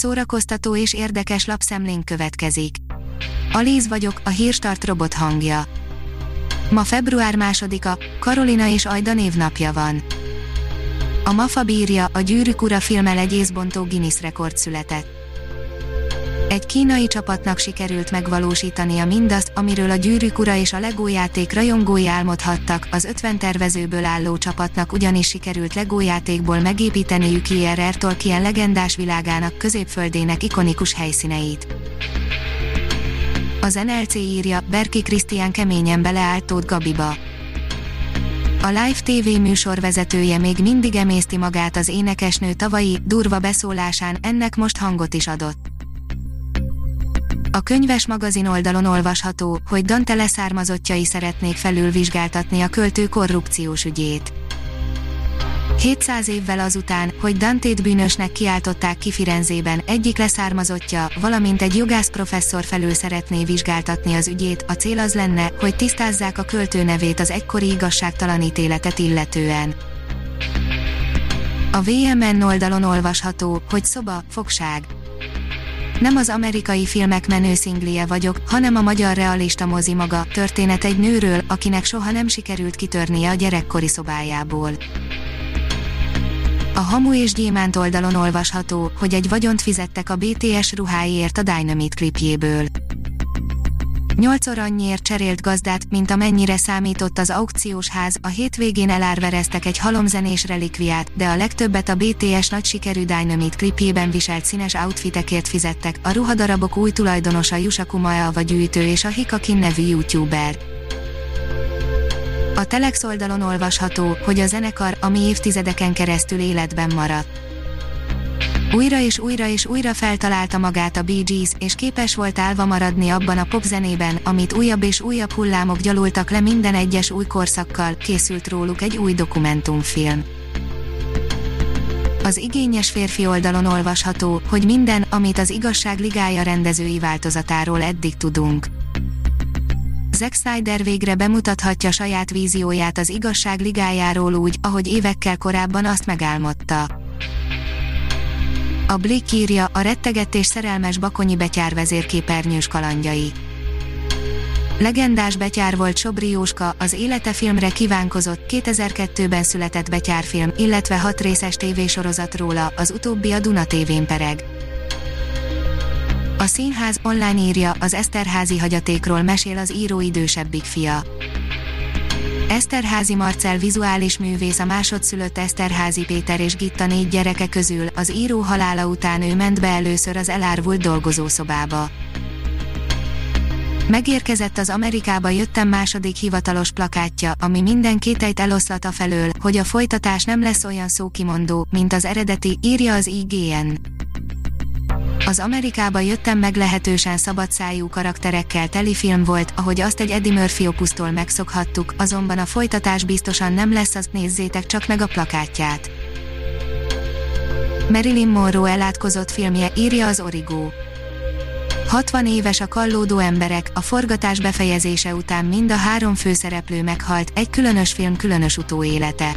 szórakoztató és érdekes lapszemlénk következik. Alíz vagyok, a hírstart robot hangja. Ma február másodika, Karolina és Ajda névnapja van. A MAFA bírja, a Gyűrűk ura filmmel egy észbontó Guinness rekord született. Egy kínai csapatnak sikerült megvalósítania mindazt, amiről a Gyűrűk ura és a Lego játék rajongói álmodhattak, az 50 tervezőből álló csapatnak ugyanis sikerült Lego játékból megépíteniük J.R.R. Tolkien legendás világának középföldének ikonikus helyszíneit. Az NLC írja, Berki Krisztián keményen beleállt Tóth Gabiba. A Live TV műsor vezetője még mindig emészti magát az énekesnő tavalyi, durva beszólásán, ennek most hangot is adott. A könyves magazin oldalon olvasható, hogy Dante leszármazottjai szeretnék felülvizsgáltatni a költő korrupciós ügyét. 700 évvel azután, hogy Dantét bűnösnek kiáltották ki Firenzében, egyik leszármazottja, valamint egy jogász professzor felül szeretné vizsgáltatni az ügyét, a cél az lenne, hogy tisztázzák a költő nevét az egykori igazságtalan ítéletet illetően. A VMN oldalon olvasható, hogy szoba, fogság nem az amerikai filmek menő szinglie vagyok, hanem a magyar realista mozi maga, történet egy nőről, akinek soha nem sikerült kitörnie a gyerekkori szobájából. A Hamu és Gyémánt oldalon olvasható, hogy egy vagyont fizettek a BTS ruháiért a Dynamite klipjéből. Nyolcszor annyiért cserélt gazdát, mint amennyire számított az aukciós ház, a hétvégén elárvereztek egy halomzenés relikviát, de a legtöbbet a BTS nagy sikerű Dynamite klipjében viselt színes outfitekért fizettek, a ruhadarabok új tulajdonosa Yusaku Maeava gyűjtő és a Hikakin nevű youtuber. A Telex oldalon olvasható, hogy a zenekar, ami évtizedeken keresztül életben maradt újra és újra és újra feltalálta magát a Bee Gees, és képes volt állva maradni abban a popzenében, amit újabb és újabb hullámok gyalultak le minden egyes új korszakkal, készült róluk egy új dokumentumfilm. Az igényes férfi oldalon olvasható, hogy minden, amit az igazság ligája rendezői változatáról eddig tudunk. Zack Snyder végre bemutathatja saját vízióját az igazság ligájáról úgy, ahogy évekkel korábban azt megálmodta. A Blick írja a rettegett és szerelmes Bakonyi betyár vezérképernyős kalandjai. Legendás betyár volt Sobri Jóska, az élete filmre kívánkozott 2002-ben született betyárfilm, illetve hat részes tévésorozat róla, az utóbbi a Duna tévén pereg. A színház online írja, az Eszterházi hagyatékról mesél az író idősebbik fia. Eszterházi Marcel vizuális művész a másodszülött Eszterházi Péter és Gitta négy gyereke közül, az író halála után ő ment be először az elárvult dolgozószobába. Megérkezett az Amerikába jöttem második hivatalos plakátja, ami minden kételyt eloszlata felől, hogy a folytatás nem lesz olyan szókimondó, mint az eredeti, írja az IGN. Az Amerikába jöttem meglehetősen szabadszájú karakterekkel teli film volt, ahogy azt egy Eddie Murphy opusztól megszokhattuk, azonban a folytatás biztosan nem lesz, azt nézzétek csak meg a plakátját. Marilyn Monroe elátkozott filmje, írja az Origo. 60 éves a kallódó emberek, a forgatás befejezése után mind a három főszereplő meghalt, egy különös film különös utóélete.